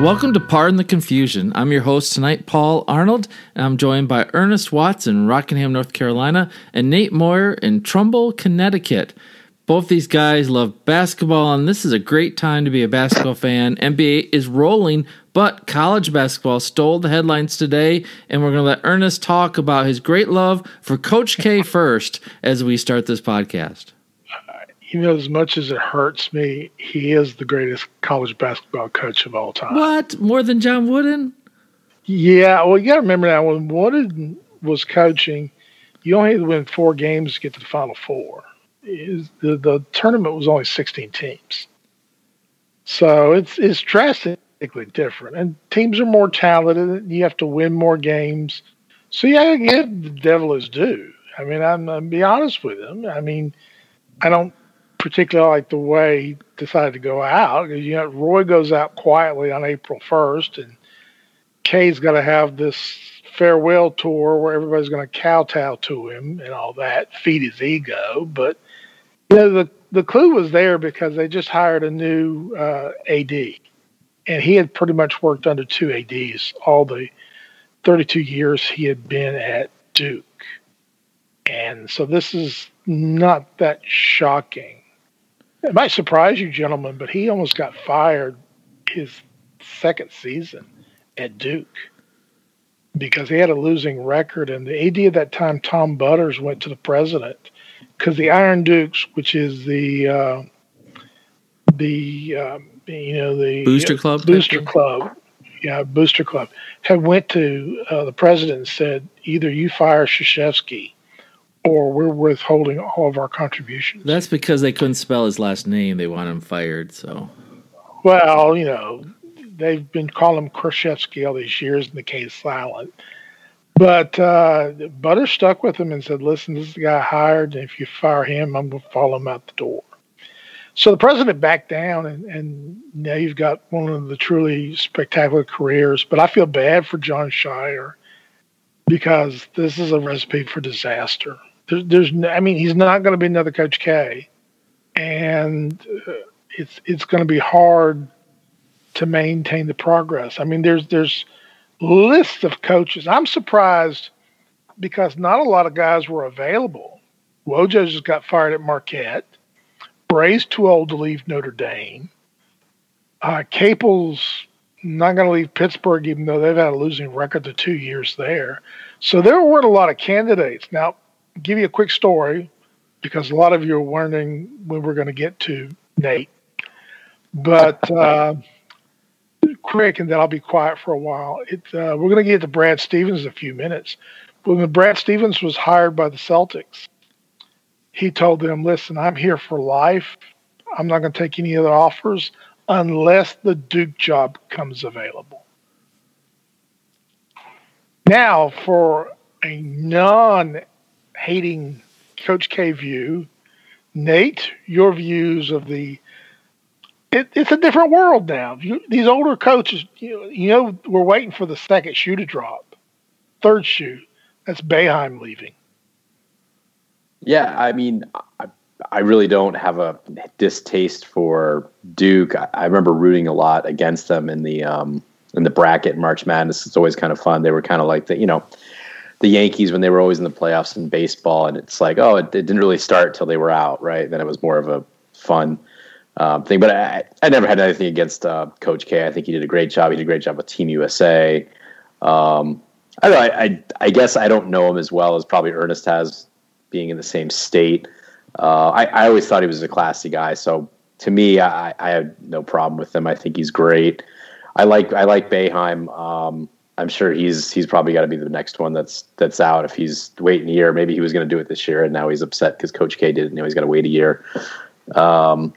Welcome to Pardon the Confusion. I'm your host tonight, Paul Arnold, and I'm joined by Ernest Watts in Rockingham, North Carolina, and Nate Moyer in Trumbull, Connecticut. Both these guys love basketball, and this is a great time to be a basketball fan. NBA is rolling, but college basketball stole the headlines today, and we're going to let Ernest talk about his great love for Coach K first as we start this podcast you know, as much as it hurts me, he is the greatest college basketball coach of all time. What? More than John Wooden? Yeah. Well, you got to remember now, when Wooden was coaching, you only had to win four games to get to the Final Four. the, the tournament was only 16 teams. So it's, it's drastically different. And teams are more talented. You have to win more games. So, yeah, give the devil his due. I mean, I'm, I'm be honest with him. I mean, I don't particularly like the way he decided to go out. You know, Roy goes out quietly on April 1st, and K's got to have this farewell tour where everybody's going to kowtow to him and all that, feed his ego. But you know, the the clue was there because they just hired a new uh, AD, and he had pretty much worked under two ADs all the 32 years he had been at Duke. And so this is not that shocking. It might surprise you, gentlemen, but he almost got fired his second season at Duke because he had a losing record. And the AD at that time, Tom Butters, went to the president because the Iron Dukes, which is the uh, the um, you know the booster club, booster club, yeah, booster club, had went to uh, the president and said, either you fire Krzyzewski or we're withholding all of our contributions. That's because they couldn't spell his last name. They want him fired. So, well, you know, they've been calling him Krzyzewski all these years, and the case silent. But uh, Butter stuck with him and said, "Listen, this is the guy I hired, and if you fire him, I'm going to follow him out the door." So the president backed down, and, and now you've got one of the truly spectacular careers. But I feel bad for Jon Scheyer because this is a recipe for disaster. There's, there's I mean, he's not going to be another Coach K, and uh, it's it's going to be hard to maintain the progress. I mean, there's there's lists of coaches. I'm surprised because not a lot of guys were available. Wojo just got fired at Marquette. Brey's too old to leave Notre Dame. Uh, Capel's not going to leave Pittsburgh, even though they've had a losing record the two years there. So there weren't a lot of candidates. Now, give you a quick story because a lot of you are wondering when we're going to get to Nate. But uh, quick, and then I'll be quiet for a while. It, uh, we're going to get to Brad Stevens in a few minutes. When Brad Stevens was hired by the Celtics, he told them, "Listen, I'm here for life. I'm not going to take any other offers unless the Duke job comes available." Now, for a non hating Coach K view. Nate, your views of the it, it's a different world now. You, these older coaches, you, you know, we're waiting for the second shoe to drop, third shoe. That's Boeheim leaving. Yeah, I mean, I, I really don't have a distaste for Duke. I, I remember rooting a lot against them in the um, in the bracket March Madness. It's always kind of fun. They were kind of like the you know the Yankees when they were always in the playoffs in baseball, and it's like, oh, it, it didn't really start till they were out, right? Then it was more of a fun um, thing. But I, I never had anything against uh, Coach K. I think he did a great job. He did a great job with Team USA. Um, I know. I, I, I guess I don't know him as well as probably Ernest has, being in the same state. Uh, I, I always thought he was a classy guy. So to me, I, I have no problem with him. I think he's great. I like I like Boeheim. Um, I'm sure he's he's probably got to be the next one that's that's out. If he's waiting a year, maybe he was going to do it this year, and now he's upset because Coach K didn't. know, he's got to wait a year. Um,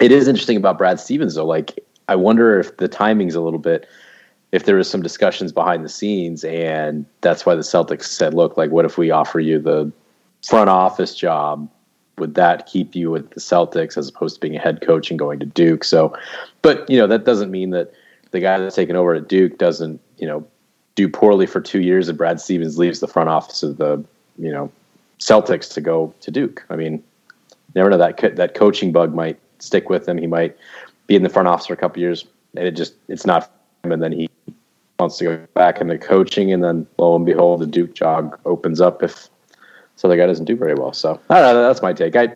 it is interesting about Brad Stevens though. Like, I wonder if the timing's a little bit. If there was some discussions behind the scenes, and that's why the Celtics said, "Look, like, what if we offer you the front office job? Would that keep you with the Celtics as opposed to being a head coach and going to Duke?" So, but you know, that doesn't mean that the guy that's taken over at Duke doesn't you know, do poorly for two years and Brad Stevens leaves the front office of the, you know, Celtics to go to Duke. I mean, never know that co- that coaching bug might stick with him. He might be in the front office for a couple years, and it just it's not and then he wants to go back into coaching, and then lo and behold, the Duke job opens up if so the guy doesn't do very well. So I don't know. That's my take. I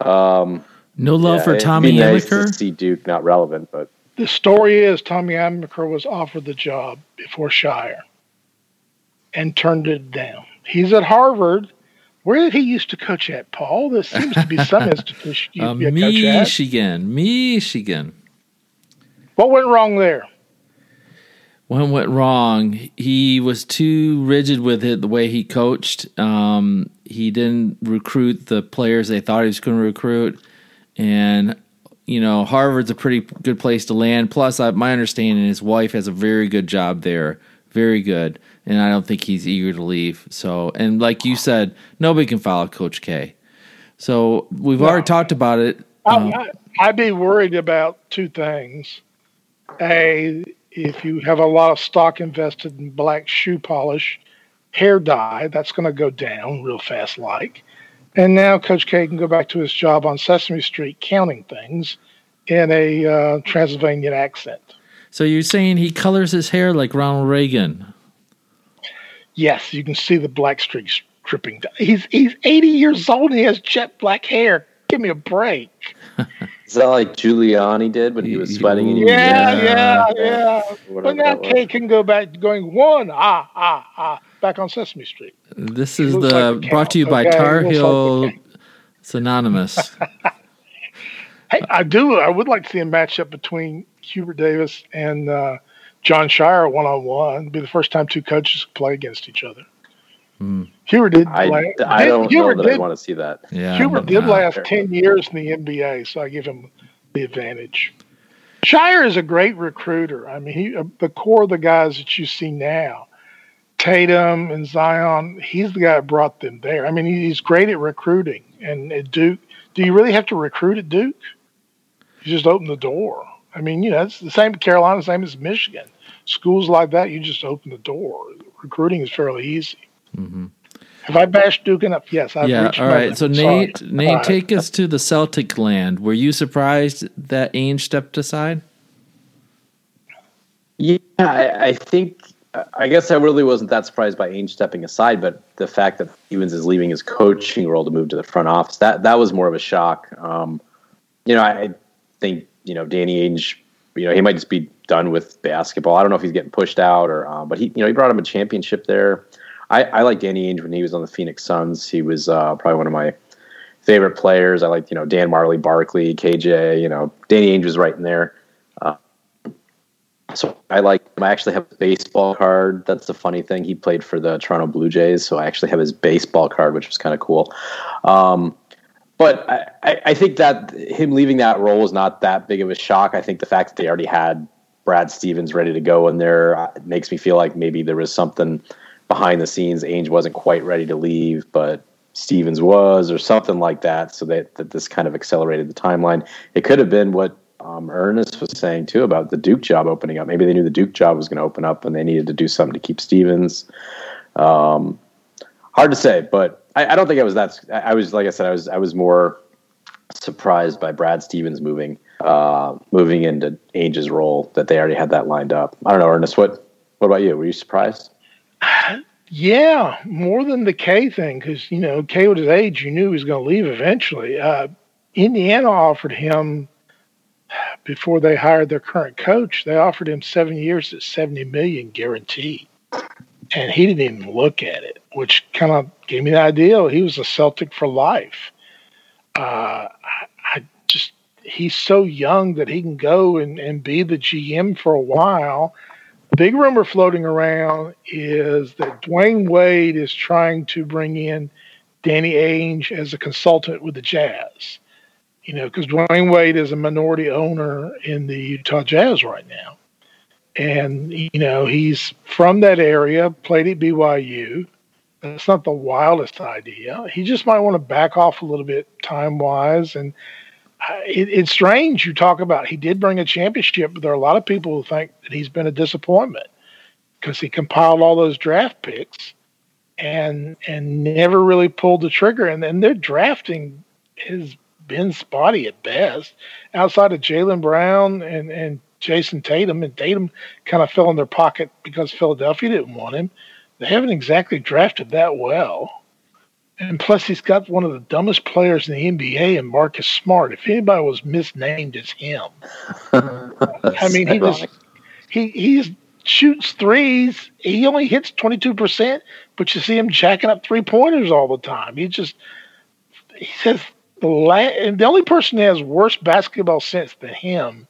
um, no love yeah, for Tommy nice to see Duke not relevant, but The story is Tommy Amaker was offered the job before Scheyer and turned it down. He's at Harvard. Where did he used to coach at, Paul? There seems to be some institution you Uh, be a. Michigan, Michigan. What went wrong there? What went wrong? He was too rigid with it. The way he coached, um, he didn't recruit the players they thought he was going to recruit, and you know Harvard's a pretty good place to land. Plus, I, my understanding, his wife has a very good job there, very good, and I don't think he's eager to leave. So, and like you said, nobody can follow Coach K. So we've already talked about it. Um, I, I'd be worried about two things. A, if you have a lot of stock invested in black shoe polish, hair dye, that's going to go down real fast, like. And now Coach K can go back to his job on Sesame Street counting things in a uh, Transylvanian accent. so you're saying he colors his hair like Ronald Reagan? Yes, you can see the black streaks dripping down. He's, he's 80 years old and he has jet black hair. Give me a break. is that like Giuliani did when he was sweating? And Yeah, Yeah. yeah, yeah. But now that was. Kay can go back going one, ah, ah, ah, back on Sesame Street. This is the like brought to you by Okay, Tar he looks Heel like Synonymous. Hey, I do. I would like to see a matchup between Hubert Davis and uh, Jon Scheyer one on one. It'd be the first time two coaches play against each other. Hmm. Hubert did. I, play, I did- don't know that did, I want to see that. Yeah, Hubert did no. last ten years in the NBA, so I give him the advantage. Scheyer is a great recruiter. I mean, he, uh, the core of the guys that you see now, Tatum and Zion, he's the guy that brought them there. I mean, he's great at recruiting. And at Duke, do you really have to recruit at Duke? You just open the door. I mean, you know, it's the same at Carolina, same as Michigan. Schools like that, you just open the door. Recruiting is fairly easy. Mhm. Have I bashed Duke enough? Yes, I've Yeah, reached all my right. So limit. Sorry. Nate, Nate, take us to the Celtic land. Were you surprised that Ainge stepped aside? Yeah, I, I think. I guess I really wasn't that surprised by Ainge stepping aside, but the fact that Stevens is leaving his coaching role to move to the front office that that was more of a shock. Um, you know, I think you know Danny Ainge. You know, he might just be done with basketball. I don't know if he's getting pushed out or, um, but he, you know, he brought him a championship there. I, I like Danny Ainge when he was on the Phoenix Suns. He was uh, probably one of my favorite players. I like you know Dan Majerle, Barkley, KJ. You know, Danny Ainge was right in there. So I like him. I actually have a baseball card. That's the funny thing. He played for the Toronto Blue Jays, so I actually have his baseball card, which was kind of cool. Um, but I, I- I think that him leaving that role is not that big of a shock. I think the fact that they already had Brad Stevens ready to go in there uh, makes me feel like maybe there was something behind the scenes. Ainge wasn't quite ready to leave, but Stevens was, or something like that. So that, that this kind of accelerated the timeline. It could have been what um, Ernest was saying too about the Duke job opening up. Maybe they knew the Duke job was going to open up, and they needed to do something to keep Stevens. Um, hard to say, but I, I don't think I was that. I was like I said, I was I was more surprised by Brad Stevens moving uh, moving into Ainge's role that they already had that lined up. I don't know, Ernest. What what about you? Were you surprised? Yeah, more than the K thing, because you know K with his age, you knew he was going to leave eventually. Uh, Indiana offered him before they hired their current coach. They offered him seven years at seventy million guaranteed, and he didn't even look at it, which kind of gave me the idea he was a Celtic for life. Uh, I, I just he's so young that he can go and, and be the GM for a while big rumor floating around is that Dwyane Wade is trying to bring in Danny Ainge as a consultant with the Jazz. You know, because Dwyane Wade is a minority owner in the Utah Jazz right now. And, you know, he's from that area, played at BYU. That's not the wildest idea. He just might want to back off a little bit time wise. And it, it's strange you talk about he did bring a championship, but there are a lot of people who think that he's been a disappointment because he compiled all those draft picks and and never really pulled the trigger. And then their drafting has been spotty at best. Outside of Jaylen Brown and and Jayson Tatum, and Tatum kind of fell in their pocket because Philadelphia didn't want him. They haven't exactly drafted that well. And plus, he's got one of the dumbest players in the NBA, and Marcus Smart. If anybody was misnamed, it's him. I mean, he just he he shoots threes. He only hits twenty two percent, but you see him jacking up three pointers all the time. He just he says la- and the only person that has worse basketball sense than him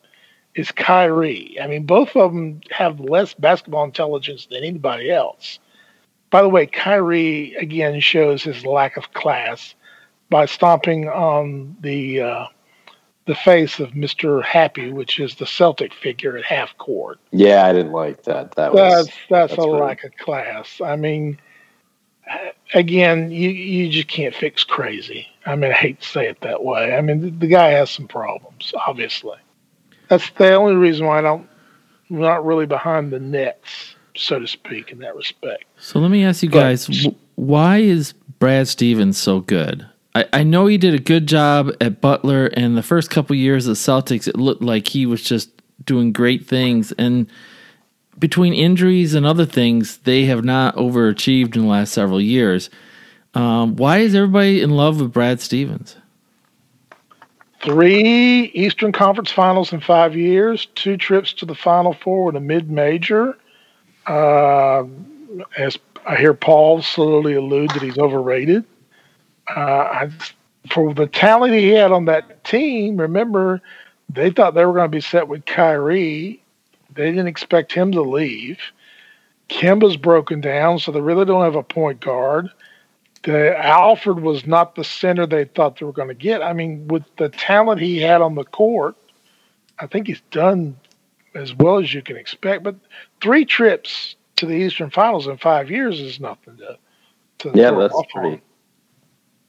is Kyrie. I mean, both of them have less basketball intelligence than anybody else. By the way, Kyrie again shows his lack of class by stomping on the uh, the face of Mister Happy, which is the Celtic figure at half court. Yeah, I didn't like that. That that's was that's, that's a rude. lack of class. I mean, again, you you just can't fix crazy. I mean, I hate to say it that way. I mean, the, the guy has some problems, obviously. That's the only reason why I don't. I'm not really behind the nets so to speak, in that respect. So let me ask you guys, why is Brad Stevens so good? I, I know he did a good job at Butler, and the first couple years of Celtics, it looked like he was just doing great things. And between injuries and other things, they have not overachieved in the last several years. Um, why is everybody in love with Brad Stevens? Three Eastern Conference Finals in five years, two trips to the Final Four with a mid major, uh, as I hear Paul slowly allude that he's overrated. Uh, I, for the talent he had on that team, remember, they thought they were going to be set with Kyrie. They didn't expect him to leave. Kemba's broken down, so they really don't have a point guard. The Alfred was not the center they thought they were going to get. I mean, with the talent he had on the court, I think he's done as well as you can expect. But three trips to the Eastern Finals in five years is nothing to. to yeah, that's pretty. On.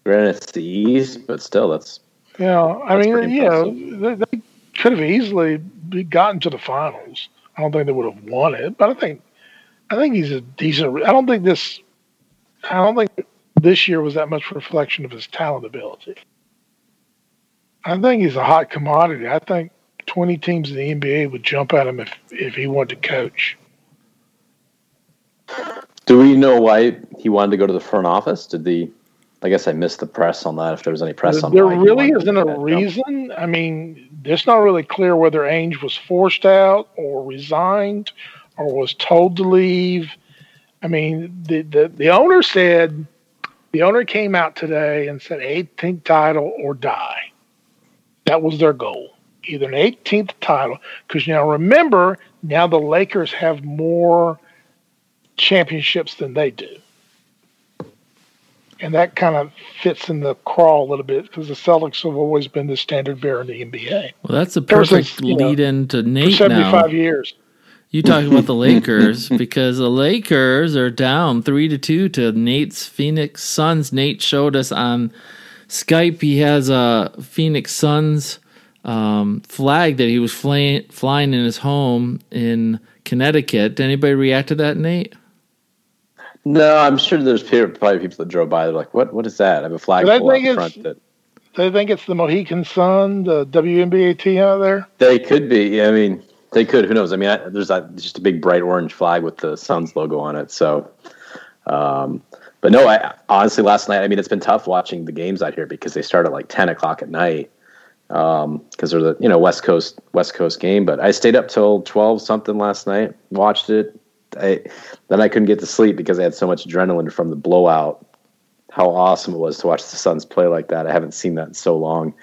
Granted, it's the East, but still, that's. Yeah, I mean, you know, they, they could have easily gotten to the finals. I don't think they would have won it, but I think, I think he's a decent. I don't think this. I don't think this year was that much reflection of his talent ability. I think he's a hot commodity. I think 20 teams in the NBA would jump at him if, if he wanted to coach. Do we know why he wanted to go to the front office? Did the I guess I missed the press on that. If there was any press on, that, there really isn't a reason. I mean, it's not really clear whether Ainge was forced out or resigned or was told to leave. I mean, the the, the owner said the owner came out today and said 18th title or die. That was their goal either an 18th title. Because now remember, now the Lakers have more championships than they do. And that kind of fits in the crawl a little bit because the Celtics have always been the standard bearer in the NBA. Well, that's a perfect lead into Nate 75 now. years. You talk about the Lakers because the Lakers are down three to two to Nate's Phoenix Suns. Nate showed us on Skype he has a Phoenix Suns um, flag that he was flying flying in his home in Connecticut. Did anybody react to that, Nate? No, I'm sure there's probably people that drove by. They're like, "What? What is that?" I have a flag pole out front. That they think it's the Mohegan Sun, the WNBA team out there. They could be. I mean, they could. Who knows? I mean, I, there's a, just a big bright orange flag with the Suns logo on it. So, um, but no, I honestly last night. I mean, it's been tough watching the games out here because they start at like 10 o'clock at night because um, they're the you know West Coast West Coast game. But I stayed up till twelve something last night, watched it. I, then I couldn't get to sleep because I had so much adrenaline from the blowout. How awesome it was to watch the Suns play like that! I haven't seen that in so long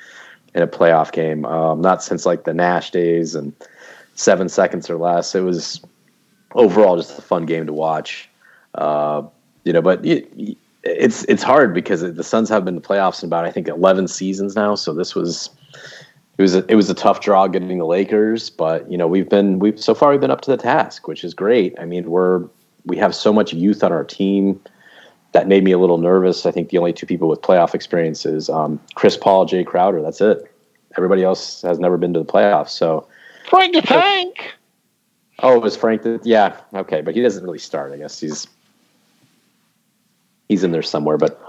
in a playoff game, um, not since like the Nash days and seven seconds or less. It was overall just a fun game to watch. Uh, you know, but it, it's it's hard because the Suns have been in the playoffs in about I think eleven seasons now. So this was it was a, it was a tough draw getting the Lakers, but you know we've been we've so far we've been up to the task, which is great. I mean we're we have so much youth on our team that made me a little nervous. I think the only two people with playoff experience is um, Chris Paul, Jae Crowder. That's it. Everybody else has never been to the playoffs. So Frank the Tank. Oh, it was Frank. The, yeah, okay, but he doesn't really start. I guess he's he's in there somewhere. But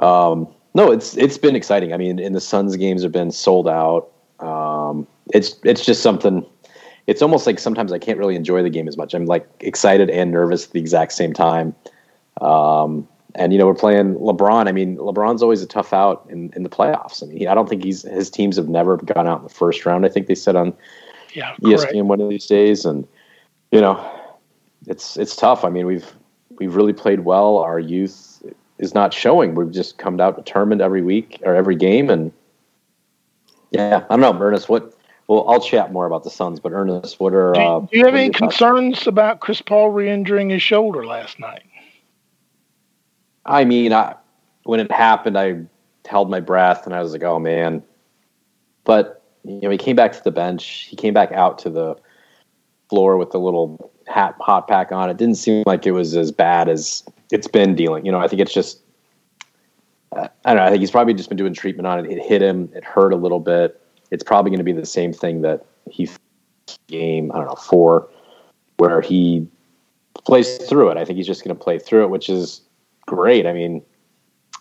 um, no, it's it's been exciting. I mean, and the Suns games have been sold out. It's it's just something. it's almost like sometimes I can't really enjoy the game as much. I'm like excited and nervous at the exact same time. Um, and you know we're playing LeBron. I mean, LeBron's always a tough out in, in the playoffs. I mean, he, I don't think he's his teams have never gone out in the first round. I think they said on yeah, ESPN correct. one of these days, and you know, it's it's tough. I mean, we've we've really played well. Our youth is not showing. We've just come out determined every week or every game, and yeah, I don't know, Ernest. What? Well, I'll chat more about the Suns, but Ernest, what are? Do, uh, do you have any concerns thoughts? about Chris Paul re-injuring his shoulder last night? I mean, I, when it happened, I held my breath and I was like, "Oh man!" But you know, he came back to the bench. He came back out to the floor with the little hat hot pack on. It didn't seem like it was as bad as it's been dealing. You know, I think it's just. Uh, I don't know. I think he's probably just been doing treatment on it. It hit him. It hurt a little bit. It's probably going to be the same thing that he game. I don't know four, where he plays through it. I think he's just going to play through it, which is great. I mean,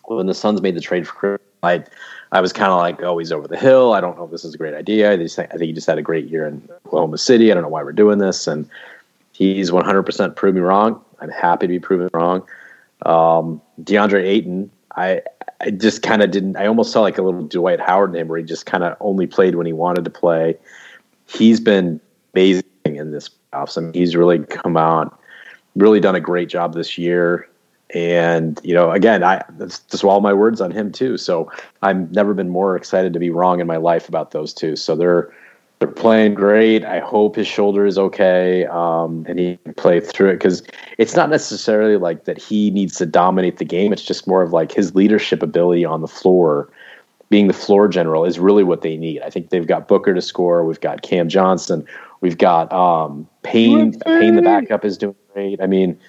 when the Suns made the trade for I, I was kind of like, oh, he's over the hill. I don't know if this is a great idea. I, just, I think he just had a great year in Oklahoma City. I don't know why we're doing this. And he's 100% proved me wrong. I'm happy to be proven wrong. Um, DeAndre Ayton, I, I just kind of didn't, I almost saw like a little Dwight Howard name where he just kind of only played when he wanted to play. He's been amazing in this playoffs. I mean, he's really come out, really done a great job this year. And you know, again, I to swallow my words on him too. So I've never been more excited to be wrong in my life about those two. So they're they're playing great. I hope his shoulder is okay um, and he can play through it because it's not necessarily like that he needs to dominate the game. It's just more of like his leadership ability on the floor, being the floor general, is really what they need. I think they've got Booker to score. We've got Cam Johnson. We've got um, Payne. Payne, the backup, is doing great. I mean,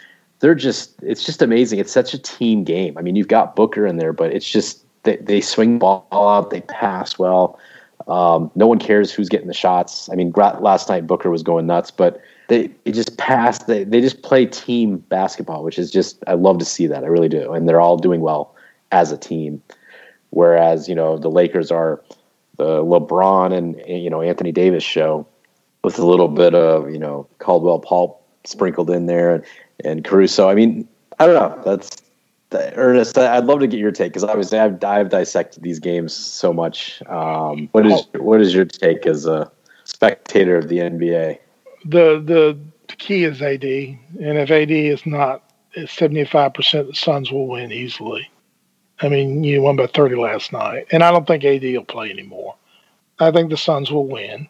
they're just it's just amazing. It's such a team game. I mean, you've got Booker in there, but it's just they, they swing ball out, they pass well. Um, no one cares who's getting the shots. I mean, last night Booker was going nuts, but they, they just pass. They they just play team basketball, which is just I love to see that. I really do, and they're all doing well as a team. Whereas you know the Lakers are the LeBron and you know Anthony Davis show with a little bit of you know Caldwell Pope sprinkled in there and, and Caruso. I mean, I don't know. That's Ernest. I'd love to get your take because obviously I've I've dissected these games so much. Um, what is what is your take as a spectator of the NBA? The the key is AD, and if AD is not seventy five percent, the Suns will win easily. I mean, you won by thirty last night, and I don't think AD will play anymore. I think the Suns will win,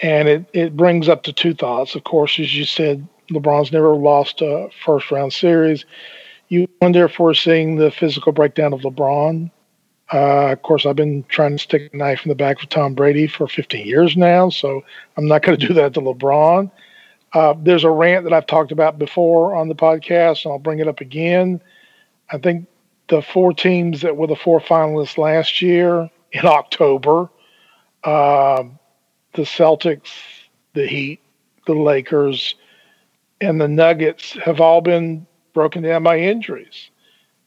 and it it brings up the two thoughts. Of course, as you said, LeBron's never lost a first round series. You wonder if we're seeing the physical breakdown of LeBron. Uh, of course, I've been trying to stick a knife in the back of Tom Brady for 15 years now, so I'm not going to do that to LeBron. Uh, there's a rant that I've talked about before on the podcast, and I'll bring it up again. I think the four teams that were the four finalists last year in October uh, the Celtics, the Heat, the Lakers, and the Nuggets have all been broken down by injuries.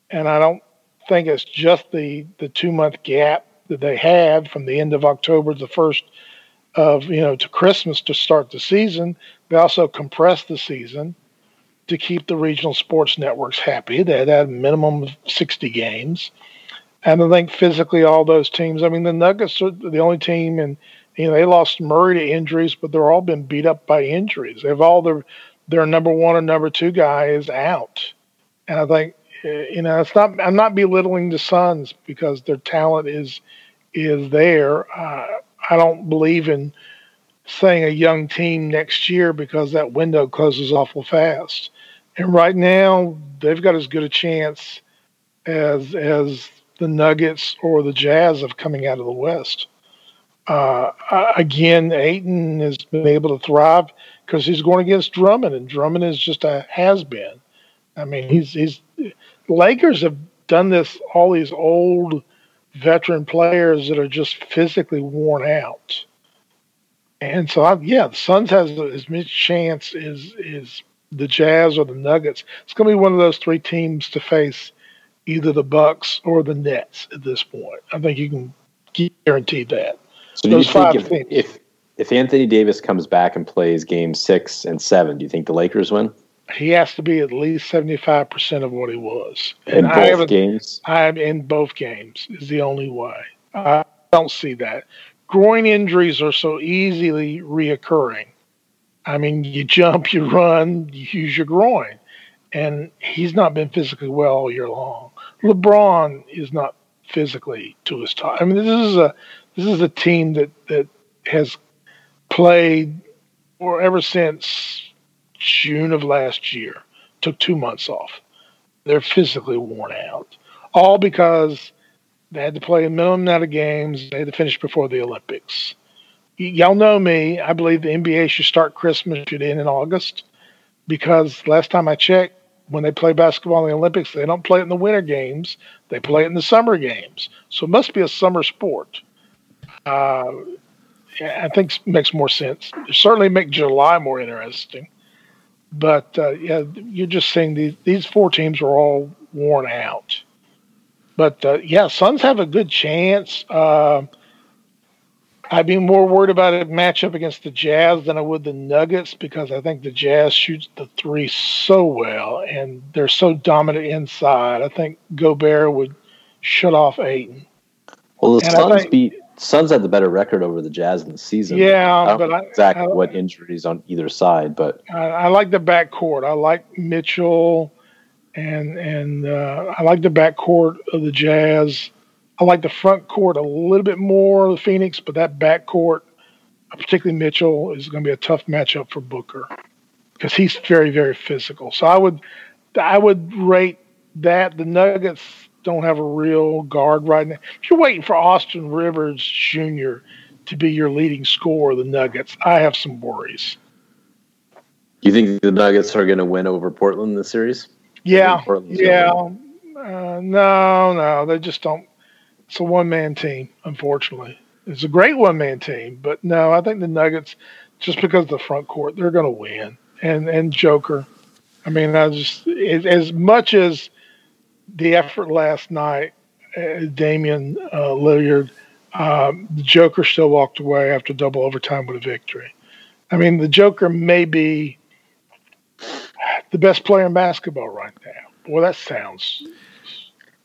And I don't think it's just the, the two month gap that they had from the end of October to the first of, you know, to Christmas to start the season. They also compressed the season to keep the regional sports networks happy. They had a minimum of 60 games. And I think physically, all those teams, I mean, the Nuggets are the only team, and, you know, they lost Murray to injuries, but they're all been beat up by injuries. They've all their their number one or number two guy is out. And I think you know it's not I'm not belittling the Suns because their talent is is there. Uh, I don't believe in saying a young team next year because that window closes awful fast. And right now they've got as good a chance as as the Nuggets or the Jazz of coming out of the West. Uh, again, Ayton has been able to thrive because he's going against Drummond, and Drummond is just a has been. I mean, he's he's Lakers have done this. All these old veteran players that are just physically worn out, and so I, yeah, the Suns has as much chance as is the Jazz or the Nuggets. It's going to be one of those three teams to face either the Bucks or the Nets at this point. I think you can guarantee that. So do you think if, if if Anthony Davis comes back and plays game six and seven, do you think the Lakers win? He has to be at least seventy five percent of what he was in and both games. I'm in both games is the only way. I don't see that. Groin injuries are so easily reoccurring. I mean, you jump, you run, you use your groin, and he's not been physically well all year long. LeBron is not physically to his top. I mean, this is a this is a team that that has played or ever since June of last year. Took two months off. They're physically worn out, all because they had to play a minimum amount of games. They had to finish before the Olympics. Y- y'all know me. I believe the NBA should start Christmas should end in August because last time I checked, when they play basketball in the Olympics, they don't play it in the winter games. They play it in the summer games. So it must be a summer sport. Uh, I think it makes more sense. Certainly make July more interesting. But uh, yeah, you're just saying these these four teams are all worn out. But uh, yeah, Suns have a good chance. Uh, I'd be more worried about a matchup against the Jazz than I would the Nuggets because I think the Jazz shoots the three so well and they're so dominant inside. I think Gobert would shut off Ayton. Well, the And Suns think- beat Suns had the better record over the Jazz in the season. Yeah, I don't but I- exactly I- what injuries on either side, but I, I like the backcourt. I like Mitchell, and and uh, I like the backcourt of the Jazz. I like the front court a little bit more of the Phoenix, but that backcourt, particularly Mitchell, is going to be a tough matchup for Booker because he's very very physical. So I would I would rate that the Nuggets don't have a real guard right now. If you're waiting for Austin Rivers Jr. to be your leading scorer of the Nuggets, I have some worries. you think the Nuggets are going to win over Portland in the series? Yeah, yeah. Uh, no, no, they just don't. It's a one man team, unfortunately. It's a great one man team, but no, I think the Nuggets, just because of the front court, they're going to win. And and Joker, I mean, I just as much as the effort last night, uh, Damian uh, Lillard, um, the Joker still walked away after double overtime with a victory. I mean, the Joker may be the best player in basketball right now. Boy, that sounds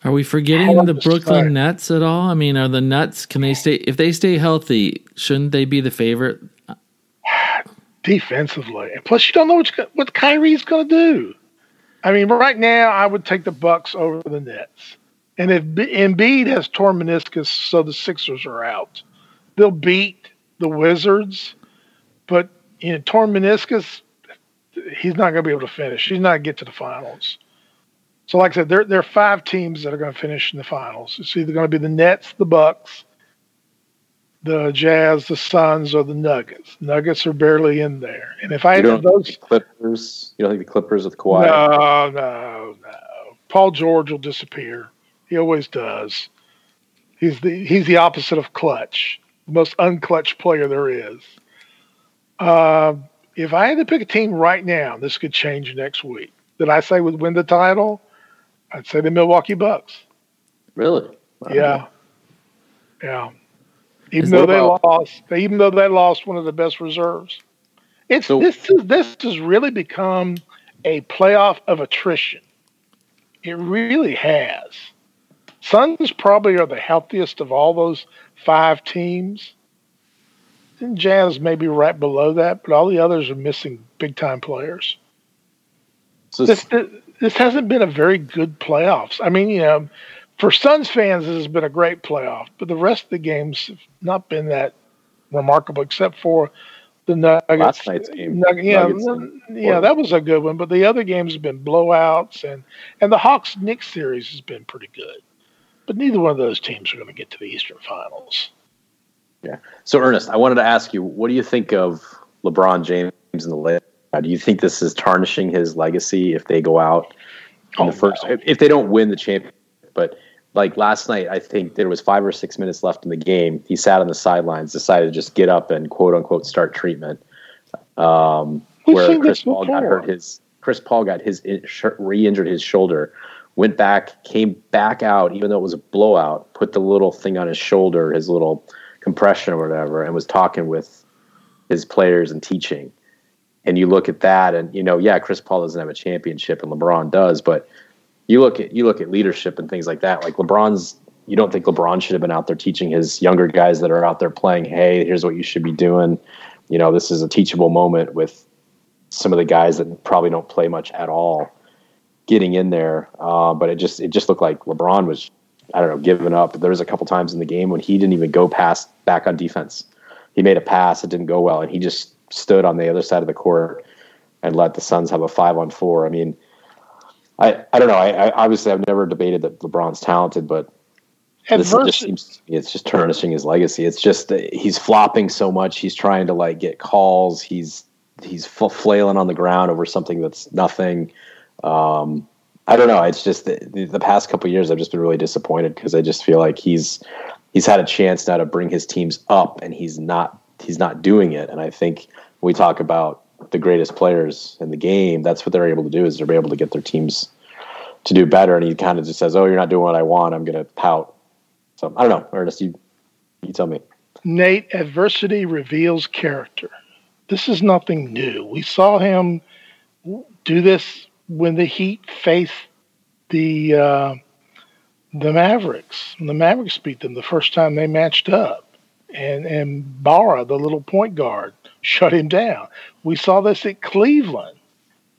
Are we forgetting the Brooklyn say. Nets at all? I mean, are the Nets? Can they stay? If they stay healthy, shouldn't they be the favorite? defensively. And plus, you don't know what, you- what Kyrie's going to do. I mean, right now, I would take the Bucks over the Nets. And if B- Embiid has torn meniscus, so the Sixers are out, they'll beat the Wizards. But you know, torn meniscus, he's not going to be able to finish. He's not going to get to the finals. So, like I said, there, there are five teams that are going to finish in the finals. It's either going to be the Nets, the Bucks, the Jazz, the Suns, or the Nuggets. Nuggets are barely in there. And if I You had those, Clippers? You don't think the Clippers with Kawhi? no, no, no. Paul George will disappear. He always does. He's the he's the opposite of clutch, the most unclutch player there is. Uh, if I had to pick a team right now, this could change next week. That I say would win the title, I'd say the Milwaukee Bucks. Really? Wow. Yeah, yeah. Even though they about- lost, even though they lost one of the best reserves, it's So- this is this has really become a playoff of attrition. It really has. Suns probably are the healthiest of all those five teams. And Jazz may be right below that, but all the others are missing big time players So this, this this hasn't been a very good playoffs. I mean, you know, for Suns fans, this has been a great playoff, but the rest of the games have not been that remarkable, except for the Nuggets. Last night's game, Nugget- yeah, Nuggets yeah, that was a good one. But the other games have been blowouts, and and the Hawks Knicks series has been pretty good. But neither one of those teams are going to get to the Eastern Finals. Yeah. So, Ernest, I wanted to ask you, what do you think of LeBron James and the Lakers? Do you think this is tarnishing his legacy if they go out in Oh, the first, no. if, if they don't win the championship? But like last night, I think there was five or six minutes left in the game. He sat on the sidelines, decided to just get up and quote unquote start treatment. Um, where Chris Paul got hurt his Chris Paul got his re-injured his shoulder, went back, came back out, even though it was a blowout, put the little thing on his shoulder, his little compression or whatever, and was talking with his players and teaching. And you look at that, and you know, yeah, Chris Paul doesn't have a championship, and LeBron does, but you look at you look at leadership and things like that. Like LeBron's, you don't think LeBron should have been out there teaching his younger guys that are out there playing. Hey, here's what you should be doing. You know, this is a teachable moment with some of the guys that probably don't play much at all getting in there. Uh, but it just it just looked like LeBron was I don't know giving up. There was a couple times in the game when he didn't even go past back on defense. He made a pass, it didn't go well, and he just stood on the other side of the court and let the Suns have a five on four. I mean, I I don't know. I, I obviously I've never debated that LeBron's talented, but this just seems it's just tarnishing his legacy. It's just he's flopping so much. He's trying to like get calls. He's he's flailing on the ground over something that's nothing. Um, I don't know. It's just the, the past couple years I've just been really disappointed because I just feel like he's he's had a chance now to bring his teams up and he's not he's not doing it. And I think we talk about the greatest players in the game, that's what they're able to do is they're able to get their teams to do better. And he kind of just says, "Oh, you're not doing what I want. I'm going to pout." So I don't know, Ernest. You you tell me. Nate, adversity reveals character. This is nothing new. We saw him do this when the Heat faced the uh, the Mavericks. the Mavericks beat them the first time they matched up, and and Barea, the little point guard, shut him down. We saw this at Cleveland.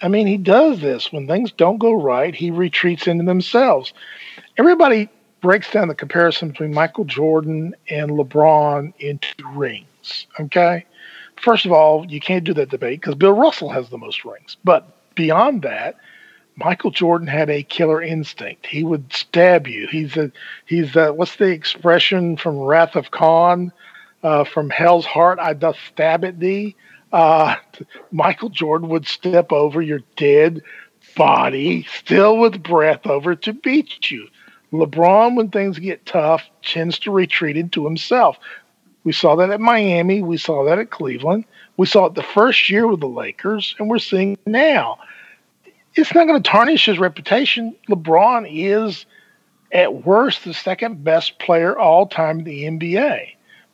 I mean, he does this when things don't go right. He retreats into themselves. Everybody breaks down the comparison between Michael Jordan and LeBron into rings. Okay, first of all, you can't do that debate because Bill Russell has the most rings. But beyond that, Michael Jordan had a killer instinct. He would stab you. He's a he's a, what's the expression from Wrath of Khan, uh, from Hell's Heart? I doth stab at thee. Uh, Michael Jordan would step over your dead body, still with breath, over to beat you. LeBron, when things get tough, tends to retreat into himself. We saw that at Miami. We saw that at Cleveland. We saw it the first year with the Lakers, and we're seeing now it's not going to tarnish his reputation. LeBron is, at worst, the second best player all time in the NBA.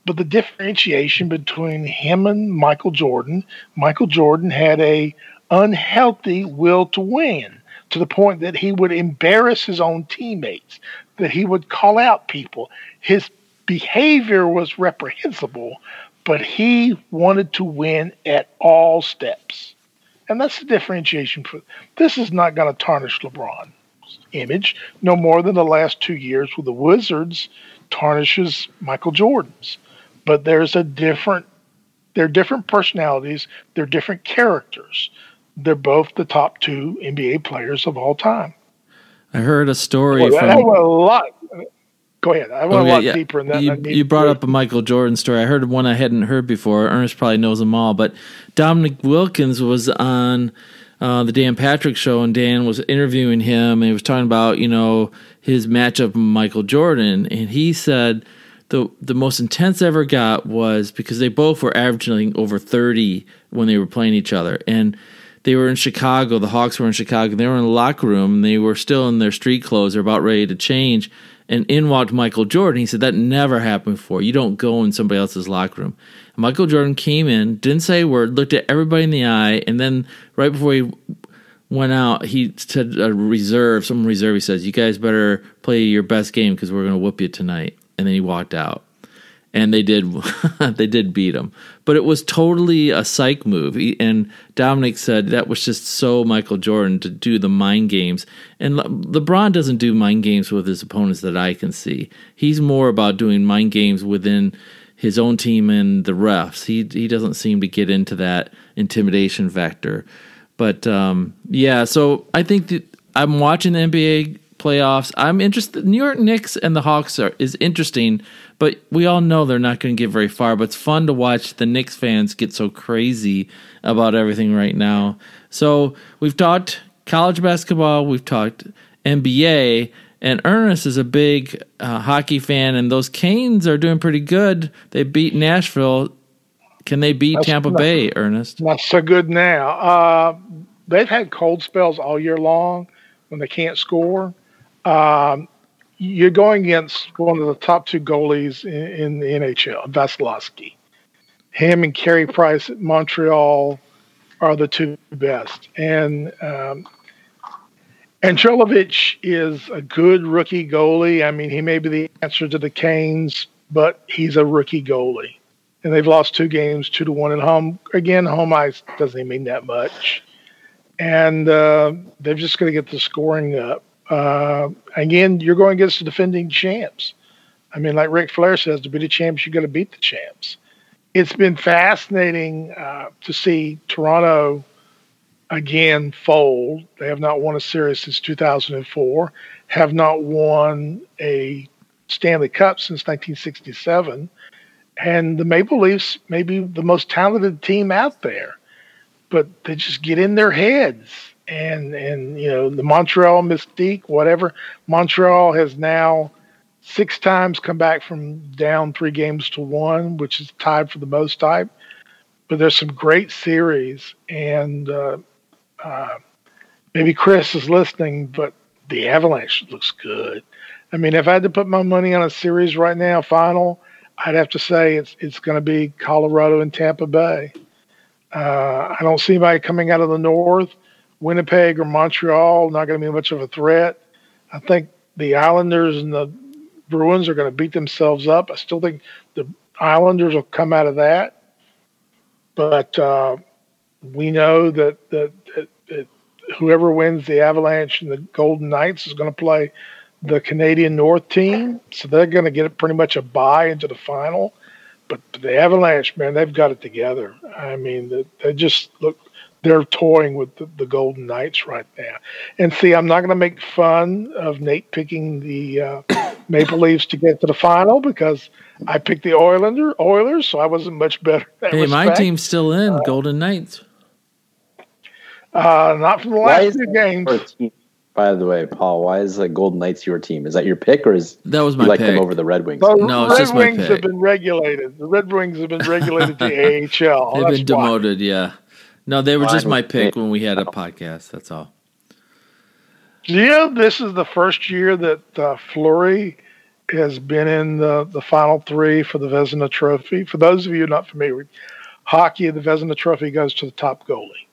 But the differentiation between him and Michael Jordan, Michael Jordan had a unhealthy will to win to the point that he would embarrass his own teammates, that he would call out people. His behavior was reprehensible, but he wanted to win at all steps. And that's the differentiation. For, this is not going to tarnish LeBron's image no more than the last two years with the Wizards tarnishes Michael Jordan's. But there's a different, they're different personalities, they're different characters. They're both the top two NBA players of all time. I heard a story well, from. a lot go ahead. I want okay, a lot yeah. deeper in that. You, you brought up a Michael Jordan story. I heard one I hadn't heard before. Ernest probably knows them all, but Dominique Wilkins was on uh, the Dan Patrick show, and Dan was interviewing him, and he was talking about you know his matchup with Michael Jordan, and he said the the most intense I ever got was because they both were averaging over thirty when they were playing each other, and they were in Chicago. The Hawks were in Chicago. They were in the locker room. They were still in their street clothes. They're about ready to change and in walked Michael Jordan. He said that never happened before. You don't go in somebody else's locker room. Michael Jordan came in, didn't say a word, looked at everybody in the eye, and then right before he went out, he said a reserve, some reserve. He says, "You guys better play your best game because we're going to whoop you tonight." And then he walked out and they did they did beat him. But it was totally a psych move. And Dominique said that was just so Michael Jordan to do the mind games. And Le- LeBron doesn't do mind games with his opponents that I can see. He's more about doing mind games within his own team and the refs. He he doesn't seem to get into that intimidation factor. But um, yeah, so I think that I'm watching the NBA playoffs. I'm interested. New York Knicks and the Hawks are is interesting but we all know they're not going to get very far. But it's fun to watch the Knicks fans get so crazy about everything right now. So we've talked college basketball, we've talked NBA, and Ernest is a big uh, hockey fan, and those Canes are doing pretty good. They beat Nashville. Can they beat That's Tampa not, Bay, Ernest? Not so good now. Uh, they've had cold spells all year long when they can't score. Um, you're going against one of the top two goalies in, in the NHL, Vasilevskiy. him and Carey Price at Montreal are the two best. And um, Angelovich is a good rookie goalie. I mean, he may be the answer to the Canes, but he's a rookie goalie. And they've lost two games, two to one at home. Again, home ice doesn't mean that much. And uh, they're just going to get the scoring up. Uh, again, you're going against the defending champs. I mean, like Ric Flair says, to be the champs, you got to beat the champs. It's been fascinating uh, to see Toronto again fold. They have not won a series since 2004, have not won a Stanley Cup since 1967. And the Maple Leafs may be the most talented team out there, but they just get in their heads. And, and you know, the Montreal mystique, whatever. Montreal has now six times come back from down three games to one, which is tied for the most type. But there's some great series, and uh, uh, maybe Chris is listening, but the Avalanche looks good. I mean, if I had to put my money on a series right now, final, I'd have to say it's it's going to be Colorado and Tampa Bay. Uh, I don't see anybody coming out of the north. Winnipeg or Montreal not going to be much of a threat. I think the Islanders and the Bruins are going to beat themselves up. I still think the Islanders will come out of that, but uh, we know that, that, that, that whoever wins the Avalanche and the Golden Knights is going to play the Canadian North team, so they're going to get pretty much a bye into the final. But the Avalanche, man, they've got it together. I mean, they just look they're toying with the, the, Golden Knights right now. And see, I'm not going to make fun of Nate picking the uh, Maple Leafs to get to the final because I picked the Oilers, Oilers, so I wasn't much better. Hey, respect. my team's still in uh, Golden Knights. Uh, not from the last two games. By the way, Paul, why is the Golden Knights your team? Is that your pick, or is that was my you like pick. them over the Red Wings? No, the no, Red Wings have been regulated. The Red Wings have been regulated to AHL. They've That's been demoted. Why. Yeah, no, they were just my pick when we had a podcast. That's all. Yeah, this is the first year that uh, Fleury has been in the, the final three for the Vezina Trophy. For those of you not familiar with hockey, the Vezina Trophy goes to the top goalie